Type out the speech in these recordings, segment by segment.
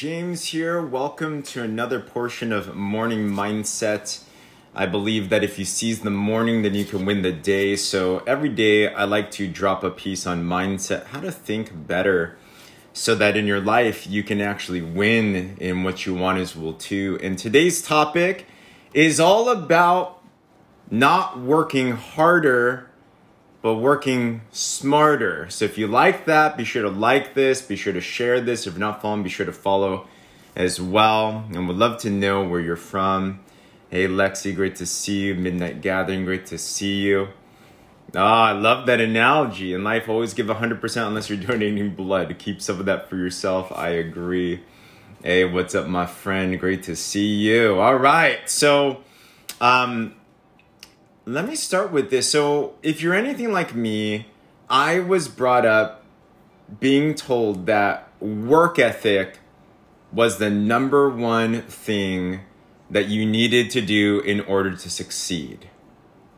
James here. Welcome to another portion of Morning Mindset. I believe that if you seize the morning, then you can win the day. So every day, I like to drop a piece on mindset, how to think better, so that in your life you can actually win in what you want as well too. And today's topic is all about not working harder but working smarter. So if you like that, be sure to like this, be sure to share this. If you're not following, be sure to follow as well. And would love to know where you're from. Hey Lexi, great to see you. Midnight Gathering, great to see you. Ah, I love that analogy. In life, always give 100% unless you're donating blood. Keep some of that for yourself. I agree. Hey, what's up, my friend? Great to see you. All right. So, um, let me start with this. So, if you're anything like me, I was brought up being told that work ethic was the number one thing that you needed to do in order to succeed.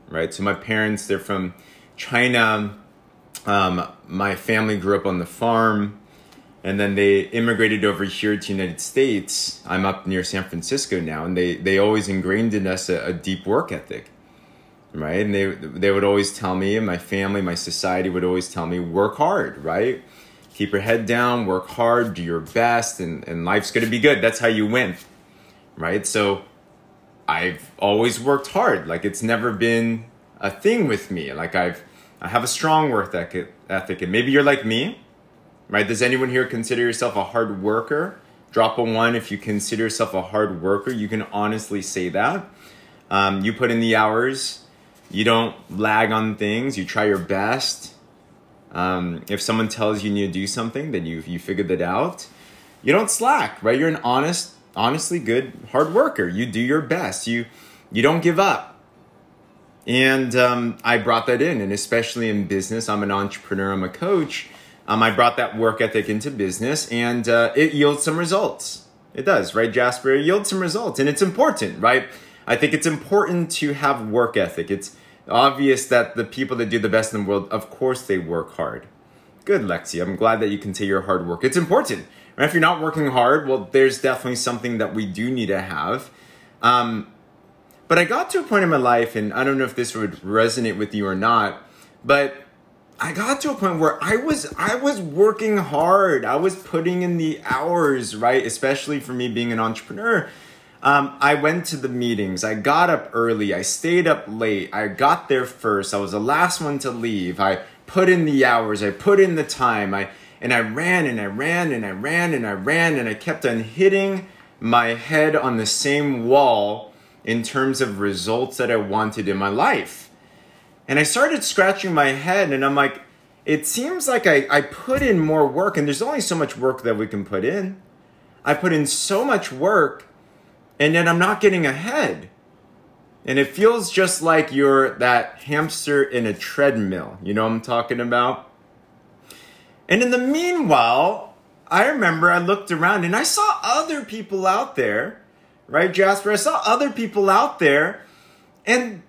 Right? So, my parents, they're from China. Um, my family grew up on the farm and then they immigrated over here to the United States. I'm up near San Francisco now, and they, they always ingrained in us a, a deep work ethic right? And they they would always tell me, and my family, my society would always tell me, work hard, right? Keep your head down, work hard, do your best, and, and life's gonna be good. That's how you win. Right? So I've always worked hard. Like it's never been a thing with me. Like I've I have a strong work ethic, and maybe you're like me, right? Does anyone here consider yourself a hard worker? Drop a one if you consider yourself a hard worker. You can honestly say that. Um, you put in the hours, you don't lag on things. You try your best. Um, if someone tells you you need to do something, then you you figured that out. You don't slack, right? You're an honest, honestly good hard worker. You do your best. You you don't give up. And um, I brought that in, and especially in business, I'm an entrepreneur. I'm a coach. Um, I brought that work ethic into business, and uh, it yields some results. It does, right, Jasper? It yields some results, and it's important, right? I think it's important to have work ethic. It's obvious that the people that do the best in the world, of course, they work hard. Good, Lexi. I'm glad that you can say your hard work. It's important. Right? If you're not working hard, well, there's definitely something that we do need to have. Um, but I got to a point in my life, and I don't know if this would resonate with you or not, but I got to a point where I was I was working hard. I was putting in the hours, right? Especially for me being an entrepreneur. Um, I went to the meetings. I got up early. I stayed up late. I got there first. I was the last one to leave. I put in the hours. I put in the time. I and I ran and I ran and I ran and I ran and I kept on hitting my head on the same wall in terms of results that I wanted in my life. And I started scratching my head and I'm like, it seems like I, I put in more work and there's only so much work that we can put in. I put in so much work and yet I'm not getting ahead. And it feels just like you're that hamster in a treadmill. You know what I'm talking about? And in the meanwhile, I remember I looked around and I saw other people out there, right, Jasper? I saw other people out there. And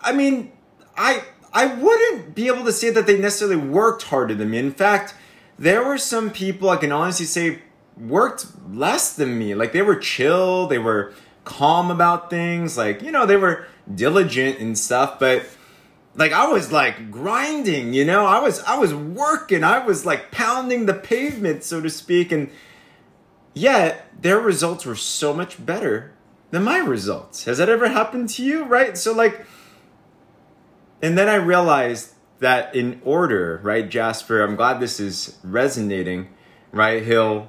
I mean, I I wouldn't be able to say that they necessarily worked harder than me. In fact, there were some people I can honestly say worked less than me. Like they were chill, they were calm about things, like, you know, they were diligent and stuff, but like I was like grinding, you know? I was I was working. I was like pounding the pavement, so to speak, and yet their results were so much better than my results. Has that ever happened to you, right? So like and then I realized that in order, right, Jasper, I'm glad this is resonating, right, Hill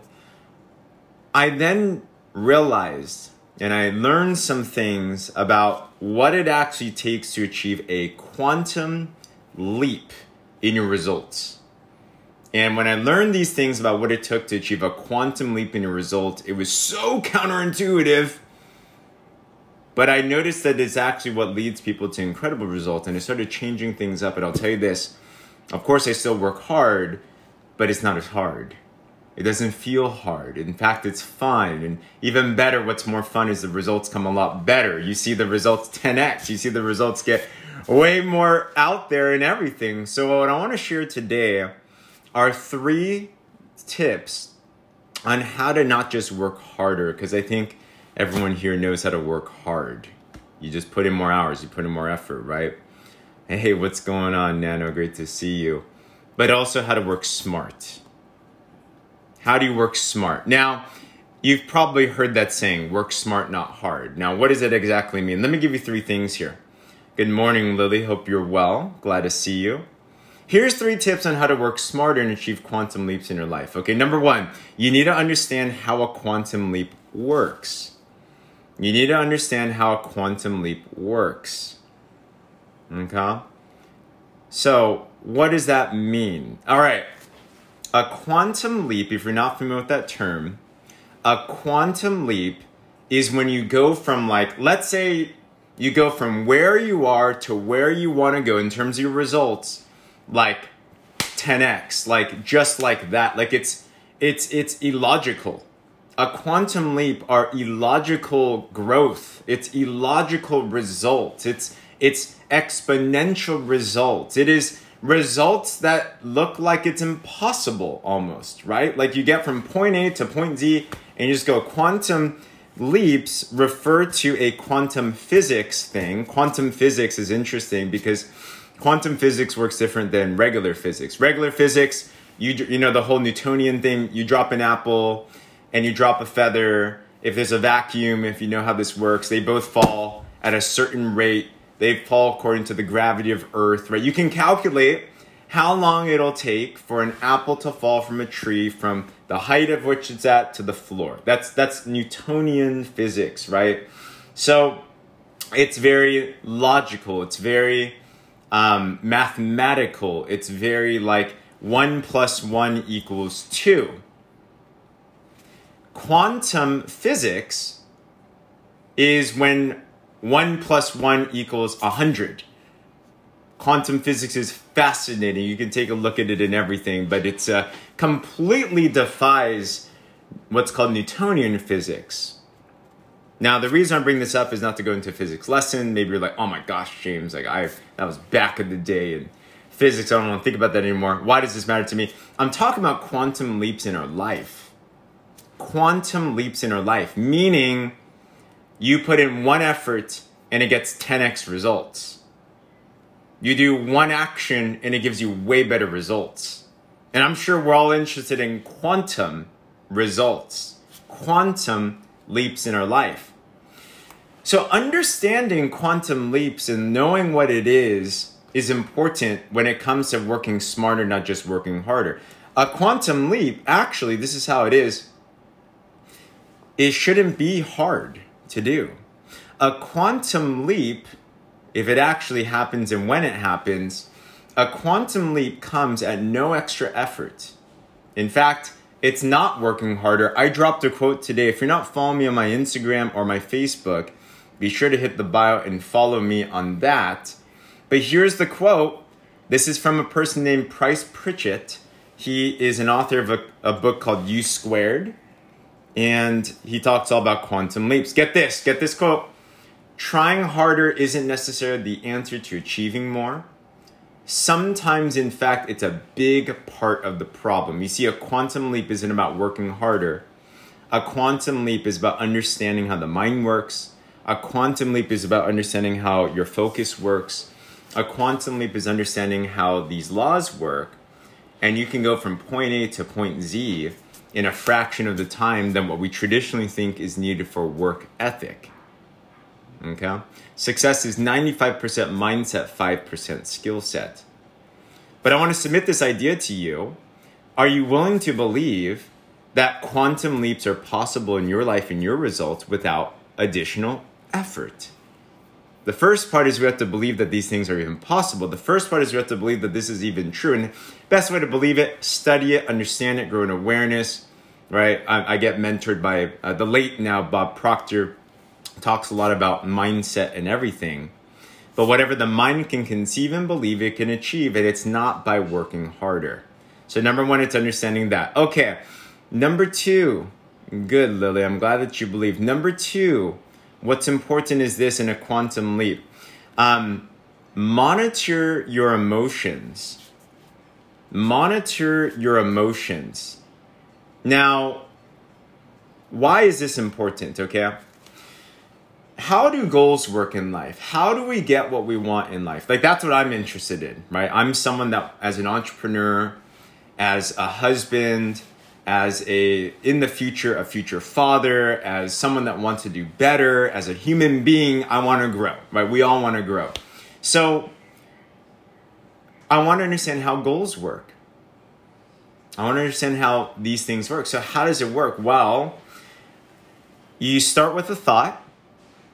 I then realized and I learned some things about what it actually takes to achieve a quantum leap in your results. And when I learned these things about what it took to achieve a quantum leap in your results, it was so counterintuitive. But I noticed that it's actually what leads people to incredible results. And I started changing things up. And I'll tell you this of course, I still work hard, but it's not as hard. It doesn't feel hard. In fact, it's fun. And even better, what's more fun is the results come a lot better. You see the results 10x. You see the results get way more out there and everything. So, what I want to share today are three tips on how to not just work harder, because I think everyone here knows how to work hard. You just put in more hours, you put in more effort, right? Hey, what's going on, Nano? Great to see you. But also how to work smart. How do you work smart? Now, you've probably heard that saying, work smart, not hard. Now, what does it exactly mean? Let me give you three things here. Good morning, Lily. Hope you're well. Glad to see you. Here's three tips on how to work smarter and achieve quantum leaps in your life. Okay, number one, you need to understand how a quantum leap works. You need to understand how a quantum leap works. Okay? So, what does that mean? All right. A quantum leap, if you're not familiar with that term, a quantum leap is when you go from, like, let's say you go from where you are to where you want to go in terms of your results, like 10x, like just like that. Like it's it's it's illogical a quantum leap are illogical growth. It's illogical results. It's it's exponential results. It is results that look like it's impossible almost, right? Like you get from point A to point Z and you just go quantum leaps refer to a quantum physics thing. Quantum physics is interesting because quantum physics works different than regular physics. Regular physics, you you know the whole Newtonian thing, you drop an apple, and you drop a feather, if there's a vacuum, if you know how this works, they both fall at a certain rate. They fall according to the gravity of Earth, right? You can calculate how long it'll take for an apple to fall from a tree from the height of which it's at to the floor. That's that's Newtonian physics, right? So it's very logical. It's very um, mathematical. It's very like one plus one equals two quantum physics is when 1 plus 1 equals a 100. Quantum physics is fascinating. You can take a look at it and everything, but it's uh, completely defies what's called Newtonian physics. Now, the reason I bring this up is not to go into a physics lesson. Maybe you're like, "Oh my gosh, James! Like I that was back in the day, and physics. I don't want to think about that anymore. Why does this matter to me? I'm talking about quantum leaps in our life quantum leaps in our life, meaning you put in one effort and it gets 10x results. You do one action and it gives you way better results. And I'm sure we're all interested in quantum results, quantum leaps in our life. So, understanding quantum leaps and knowing what it is is important when it comes to working smarter, not just working harder. A quantum leap, actually, this is how it is it shouldn't be hard to do. A quantum leap, if it actually happens and when it happens, a quantum leap comes at no extra effort. In fact, it's not working harder. I dropped a quote today. If you're not following me on my Instagram or my Facebook, be sure to hit the bio and follow me on that. But here's the quote. This is from a person named Price Pritchett. He is an author of a, a book called You Squared and he talks all about quantum leaps. Get this, get this quote. Trying harder isn't necessarily the answer to achieving more. Sometimes, in fact, it's a big part of the problem. You see, a quantum leap isn't about working harder. A quantum leap is about understanding how the mind works. A quantum leap is about understanding how your focus works. A quantum leap is understanding how these laws work. And you can go from point A to point Z in a fraction of the time than what we traditionally think is needed for work ethic. Okay? Success is 95% mindset, 5% skill set. But I want to submit this idea to you. Are you willing to believe that quantum leaps are possible in your life and your results without additional effort? The first part is we have to believe that these things are even possible. The first part is we have to believe that this is even true. And best way to believe it, study it, understand it, grow in awareness, right? I, I get mentored by uh, the late now Bob Proctor, talks a lot about mindset and everything. But whatever the mind can conceive and believe, it can achieve and It's not by working harder. So, number one, it's understanding that. Okay. Number two, good, Lily. I'm glad that you believe. Number two, what's important is this in a quantum leap um, monitor your emotions. Monitor your emotions. Now, why is this important? Okay. How do goals work in life? How do we get what we want in life? Like, that's what I'm interested in, right? I'm someone that, as an entrepreneur, as a husband, as a in the future a future father as someone that wants to do better as a human being i want to grow right? We all want to grow. So i want to understand how goals work. I want to understand how these things work. So how does it work? Well you start with a thought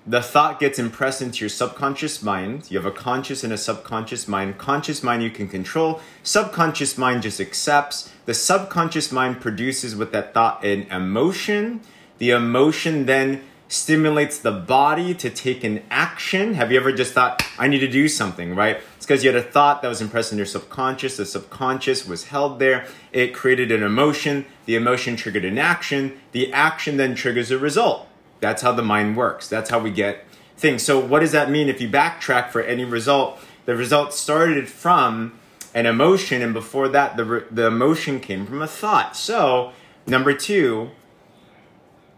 the thought gets impressed into your subconscious mind. You have a conscious and a subconscious mind. Conscious mind you can control. Subconscious mind just accepts. The subconscious mind produces with that thought an emotion. The emotion then stimulates the body to take an action. Have you ever just thought, I need to do something, right? It's because you had a thought that was impressed in your subconscious. The subconscious was held there. It created an emotion. The emotion triggered an action. The action then triggers a result. That's how the mind works. That's how we get things. So, what does that mean if you backtrack for any result? The result started from an emotion, and before that, the, the emotion came from a thought. So, number two,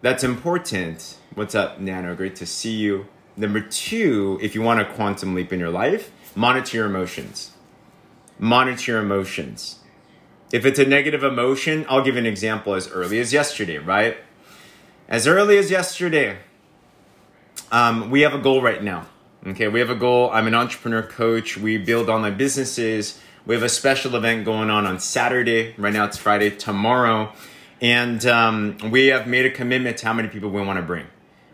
that's important. What's up, Nano? Great to see you. Number two, if you want a quantum leap in your life, monitor your emotions. Monitor your emotions. If it's a negative emotion, I'll give an example as early as yesterday, right? As early as yesterday, um, we have a goal right now. Okay, we have a goal. I'm an entrepreneur coach. We build online businesses. We have a special event going on on Saturday. Right now it's Friday, tomorrow. And um, we have made a commitment to how many people we want to bring.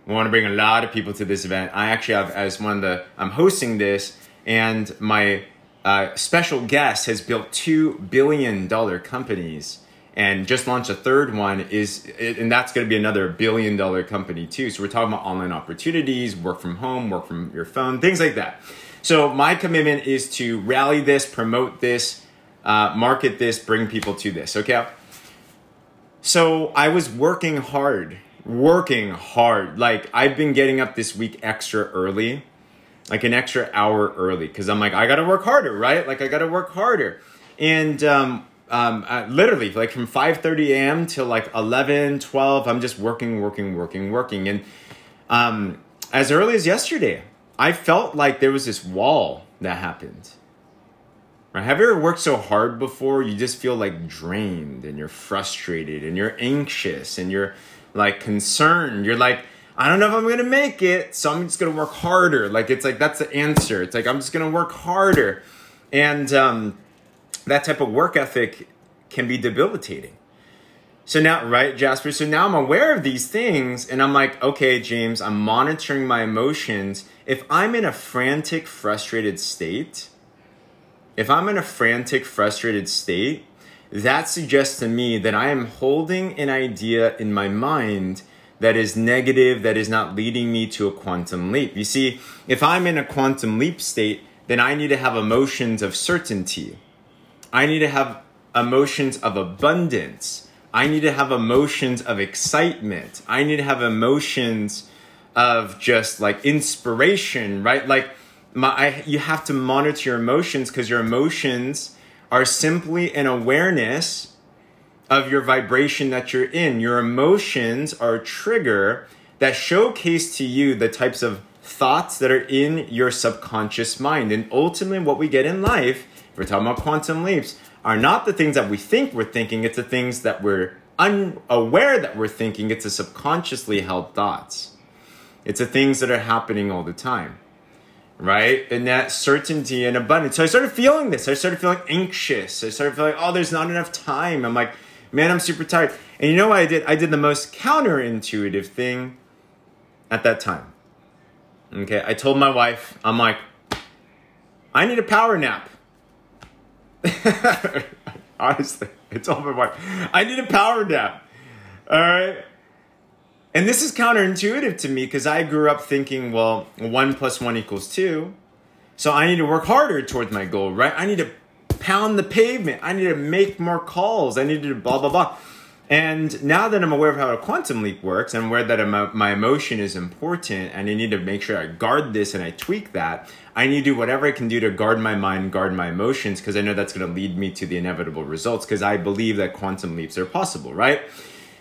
We want to bring a lot of people to this event. I actually have, as one of the, I'm hosting this, and my uh, special guest has built $2 billion companies and just launched a third one is and that's going to be another billion dollar company too. So we're talking about online opportunities work from home work from your phone things like that. So my commitment is to rally this promote this uh, market this bring people to this okay? So i was working hard working hard. Like i've been getting up this week extra early like an extra hour early because i'm like i gotta work harder right? Like i gotta work harder. And um, um, uh, literally like from 5.30 a.m. till like 11, 12, I'm just working, working, working, working. And um, as early as yesterday, I felt like there was this wall that happened. Right? Have you ever worked so hard before you just feel like drained and you're frustrated and you're anxious and you're like concerned? You're like, I don't know if I'm gonna make it, so I'm just gonna work harder. Like it's like that's the answer. It's like I'm just gonna work harder. And um, that type of work ethic can be debilitating. So now, right, Jasper? So now I'm aware of these things and I'm like, okay, James, I'm monitoring my emotions. If I'm in a frantic, frustrated state, if I'm in a frantic, frustrated state, that suggests to me that I am holding an idea in my mind that is negative, that is not leading me to a quantum leap. You see, if I'm in a quantum leap state, then I need to have emotions of certainty. I need to have emotions of abundance. I need to have emotions of excitement. I need to have emotions of just like inspiration, right? Like my, I, you have to monitor your emotions because your emotions are simply an awareness of your vibration that you're in. Your emotions are a trigger that showcase to you the types of thoughts that are in your subconscious mind. And ultimately, what we get in life we're talking about quantum leaps, are not the things that we think we're thinking, it's the things that we're unaware that we're thinking, it's the subconsciously held thoughts. It's the things that are happening all the time. Right? And that certainty and abundance. So I started feeling this. I started feeling anxious. I started feeling, oh, there's not enough time. I'm like, man, I'm super tired. And you know what I did? I did the most counterintuitive thing at that time. Okay, I told my wife, I'm like, I need a power nap. Honestly, it's all my wife. I need a power nap. All right. And this is counterintuitive to me because I grew up thinking, well, one plus one equals two. So I need to work harder towards my goal, right? I need to pound the pavement. I need to make more calls. I need to blah, blah, blah. And now that I'm aware of how a quantum leap works, I'm aware that my emotion is important and I need to make sure I guard this and I tweak that. I need to do whatever I can do to guard my mind, guard my emotions, because I know that's going to lead me to the inevitable results because I believe that quantum leaps are possible, right?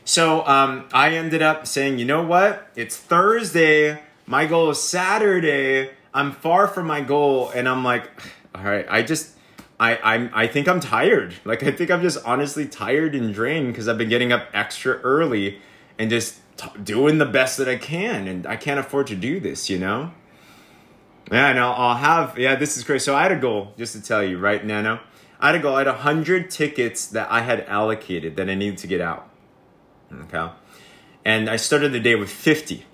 So um, I ended up saying, you know what? It's Thursday. My goal is Saturday. I'm far from my goal, and I'm like, all right. I just, I, I'm, I think I'm tired. Like I think I'm just honestly tired and drained because I've been getting up extra early and just t- doing the best that I can, and I can't afford to do this, you know. Yeah, and I'll, I'll have. Yeah, this is great. So I had a goal, just to tell you, right, Nano. I had a goal. I had hundred tickets that I had allocated that I needed to get out. Okay, and I started the day with fifty.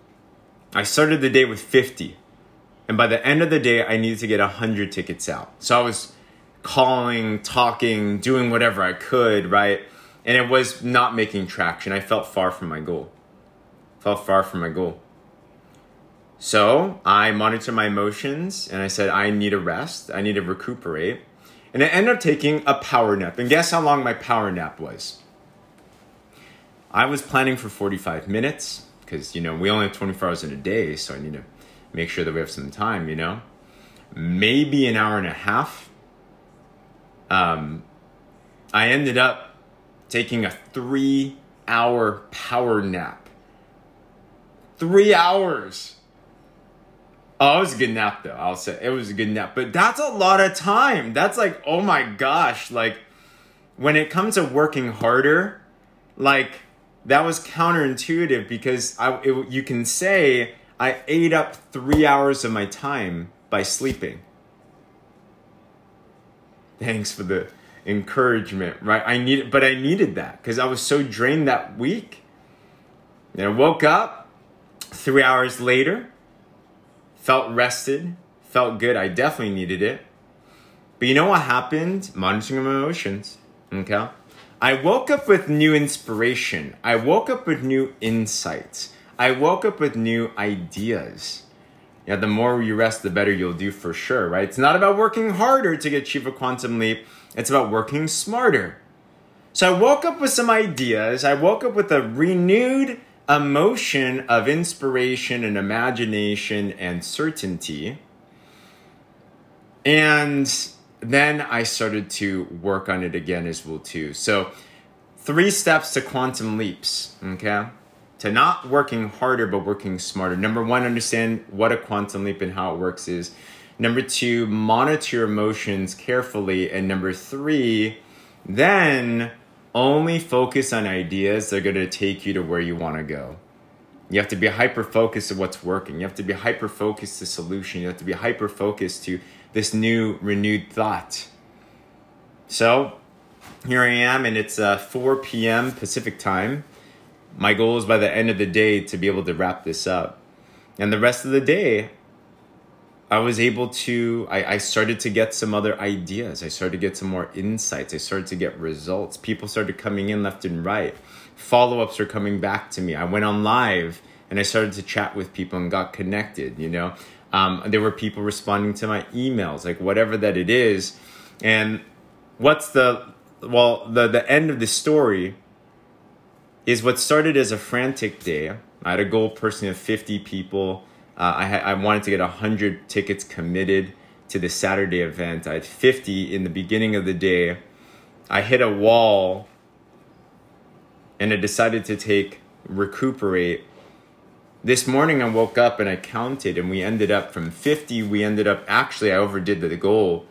I started the day with fifty, and by the end of the day, I needed to get hundred tickets out. So I was calling, talking, doing whatever I could, right? And it was not making traction. I felt far from my goal. Felt far from my goal. So I monitored my emotions and I said, I need a rest. I need to recuperate. And I ended up taking a power nap. And guess how long my power nap was? I was planning for 45 minutes because, you know, we only have 24 hours in a day. So I need to make sure that we have some time, you know? Maybe an hour and a half. Um, I ended up taking a three hour power nap. Three hours. Oh, it was a good nap though. I'll say it was a good nap, but that's a lot of time. That's like, oh my gosh, like when it comes to working harder, like that was counterintuitive because I it, you can say I ate up three hours of my time by sleeping. Thanks for the encouragement, right? I needed, but I needed that because I was so drained that week. And I woke up three hours later felt rested, felt good. I definitely needed it. But you know what happened? Monitoring my emotions. Okay. I woke up with new inspiration. I woke up with new insights. I woke up with new ideas. Yeah, the more you rest, the better you'll do for sure, right? It's not about working harder to achieve a quantum leap. It's about working smarter. So I woke up with some ideas. I woke up with a renewed emotion of inspiration and imagination and certainty. And then I started to work on it again as well too. So, three steps to quantum leaps, okay? To not working harder but working smarter. Number 1, understand what a quantum leap and how it works is. Number 2, monitor your emotions carefully and number 3, then only focus on ideas that are going to take you to where you want to go. You have to be hyper focused to what's working. You have to be hyper focused to solution. You have to be hyper focused to this new renewed thought. So here I am, and it's uh, 4 p.m. Pacific time. My goal is by the end of the day to be able to wrap this up. And the rest of the day, I was able to, I, I started to get some other ideas. I started to get some more insights. I started to get results. People started coming in left and right. Follow ups are coming back to me. I went on live and I started to chat with people and got connected, you know. Um, there were people responding to my emails, like whatever that it is. And what's the, well, the, the end of the story is what started as a frantic day. I had a goal personally of 50 people uh, I, had, I wanted to get 100 tickets committed to the Saturday event. I had 50 in the beginning of the day. I hit a wall and I decided to take recuperate. This morning I woke up and I counted and we ended up from 50, we ended up actually, I overdid the goal.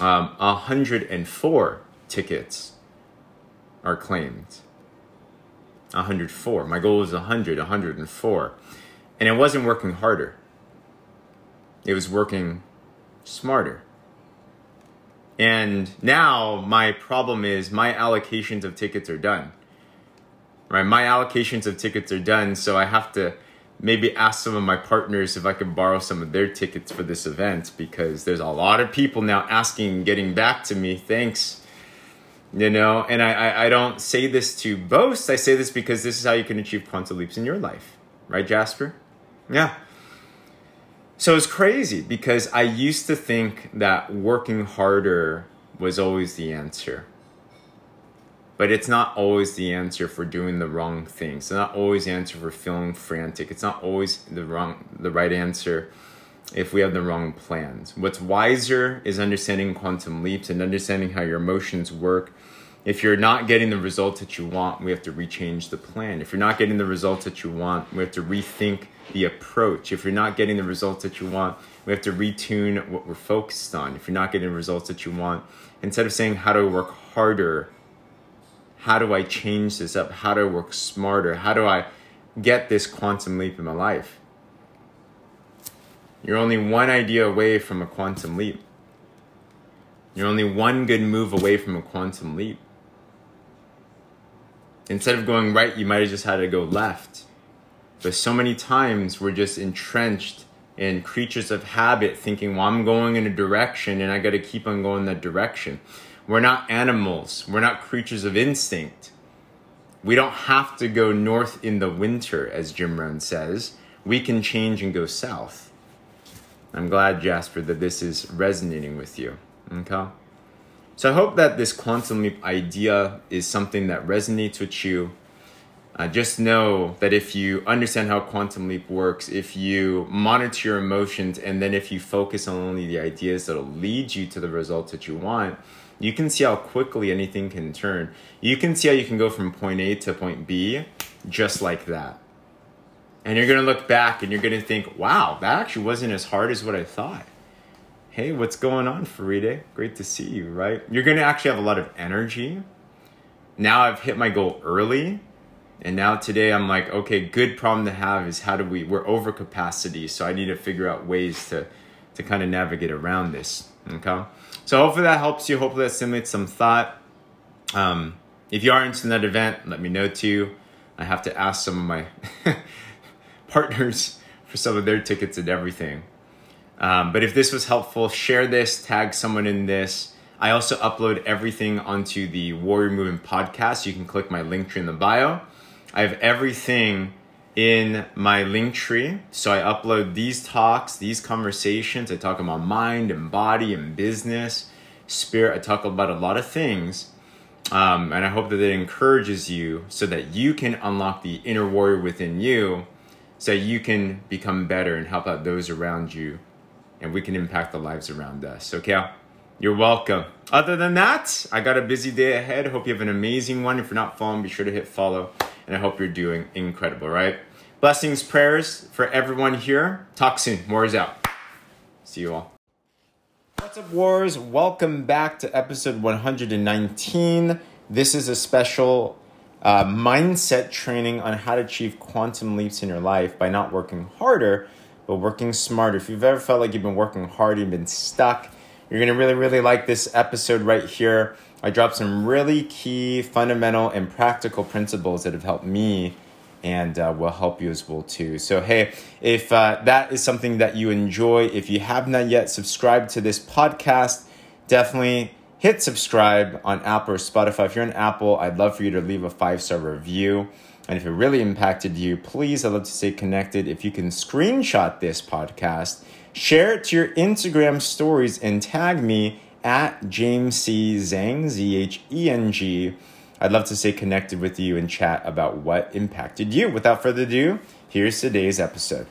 Um, 104 tickets are claimed. 104. My goal was 100, 104. And it wasn't working harder, it was working smarter. And now my problem is my allocations of tickets are done. Right? My allocations of tickets are done, so I have to maybe ask some of my partners if I can borrow some of their tickets for this event because there's a lot of people now asking getting back to me. Thanks. You know, and I, I, I don't say this to boast. I say this because this is how you can achieve quantum leaps in your life. Right, Jasper? Yeah. So it's crazy because I used to think that working harder was always the answer. But it's not always the answer for doing the wrong things. It's not always the answer for feeling frantic. It's not always the wrong the right answer if we have the wrong plans. What's wiser is understanding quantum leaps and understanding how your emotions work If you're not getting the results that you want, we have to rechange the plan. If you're not getting the results that you want, we have to rethink the approach. If you're not getting the results that you want, we have to retune what we're focused on. If you're not getting the results that you want, instead of saying, How do I work harder? How do I change this up? How do I work smarter? How do I get this quantum leap in my life? You're only one idea away from a quantum leap. You're only one good move away from a quantum leap. Instead of going right, you might have just had to go left. But so many times we're just entrenched in creatures of habit, thinking, well, I'm going in a direction and I got to keep on going that direction. We're not animals, we're not creatures of instinct. We don't have to go north in the winter, as Jim Rohn says. We can change and go south. I'm glad, Jasper, that this is resonating with you. Okay? So I hope that this quantum leap idea is something that resonates with you. Uh, just know that if you understand how quantum leap works, if you monitor your emotions, and then if you focus on only the ideas that'll lead you to the results that you want, you can see how quickly anything can turn. You can see how you can go from point A to point B just like that. And you're going to look back and you're going to think, wow, that actually wasn't as hard as what I thought. Hey, what's going on, Faride? Great to see you, right? You're going to actually have a lot of energy. Now I've hit my goal early. And now today I'm like, okay, good problem to have is how do we, we're over capacity. So I need to figure out ways to, to kind of navigate around this. Okay. So hopefully that helps you. Hopefully that stimulates some thought. Um, if you are interested in that event, let me know too. I have to ask some of my partners for some of their tickets and everything. Um, but if this was helpful, share this, tag someone in this. I also upload everything onto the Warrior Movement podcast. You can click my Linktree in the bio. I have everything in my Linktree. So I upload these talks, these conversations. I talk about mind and body and business, spirit. I talk about a lot of things. Um, and I hope that it encourages you so that you can unlock the inner warrior within you so you can become better and help out those around you and we can impact the lives around us. Okay? You're welcome. Other than that, I got a busy day ahead. Hope you have an amazing one. If you're not following, be sure to hit follow. And I hope you're doing incredible, right? Blessings, prayers for everyone here. Talk soon. Wars out. See you all. What's up, Wars? Welcome back to episode 119. This is a special uh, mindset training on how to achieve quantum leaps in your life by not working harder, but working smarter. If you've ever felt like you've been working hard, you've been stuck, you're gonna really, really like this episode right here. I dropped some really key, fundamental, and practical principles that have helped me and uh, will help you as well too. So hey, if uh, that is something that you enjoy, if you have not yet subscribed to this podcast, definitely hit subscribe on Apple or Spotify. If you're on Apple, I'd love for you to leave a five star review. And if it really impacted you, please, I'd love to stay connected. If you can screenshot this podcast, share it to your Instagram stories, and tag me at James C. Zheng, Z H E N G. I'd love to stay connected with you and chat about what impacted you. Without further ado, here's today's episode.